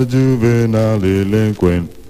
a juvenile delinquent.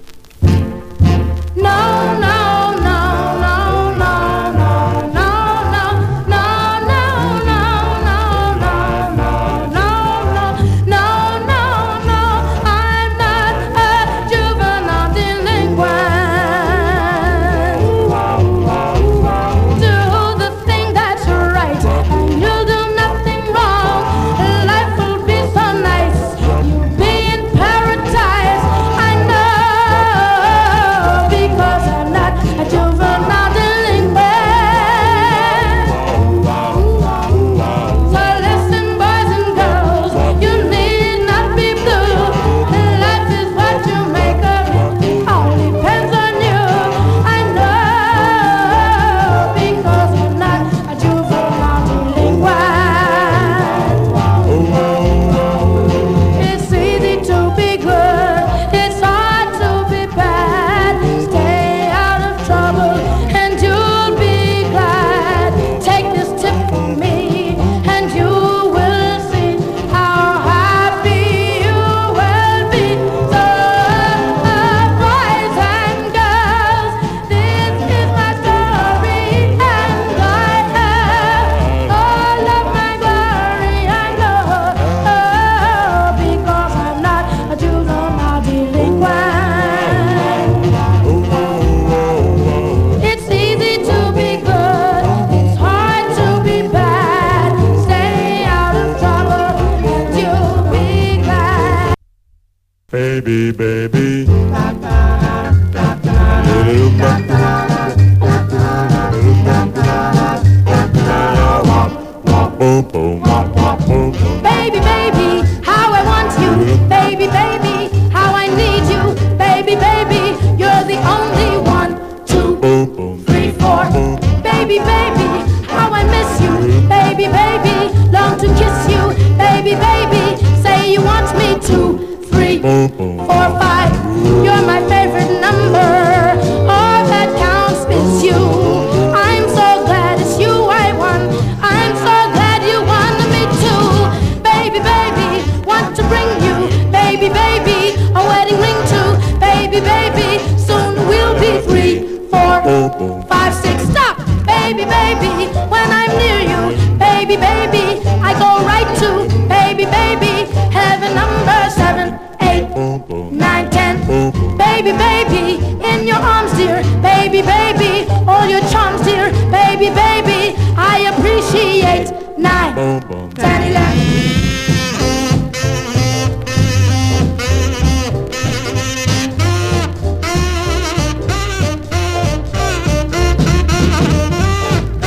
Baby, baby. Four, five. You're my favorite number. All that counts is you. I'm so glad it's you I won. I'm so glad you wanted me too. Baby, baby, want to bring you. Baby, baby, a wedding ring too. Baby, baby, soon we'll be three, four, five, bum.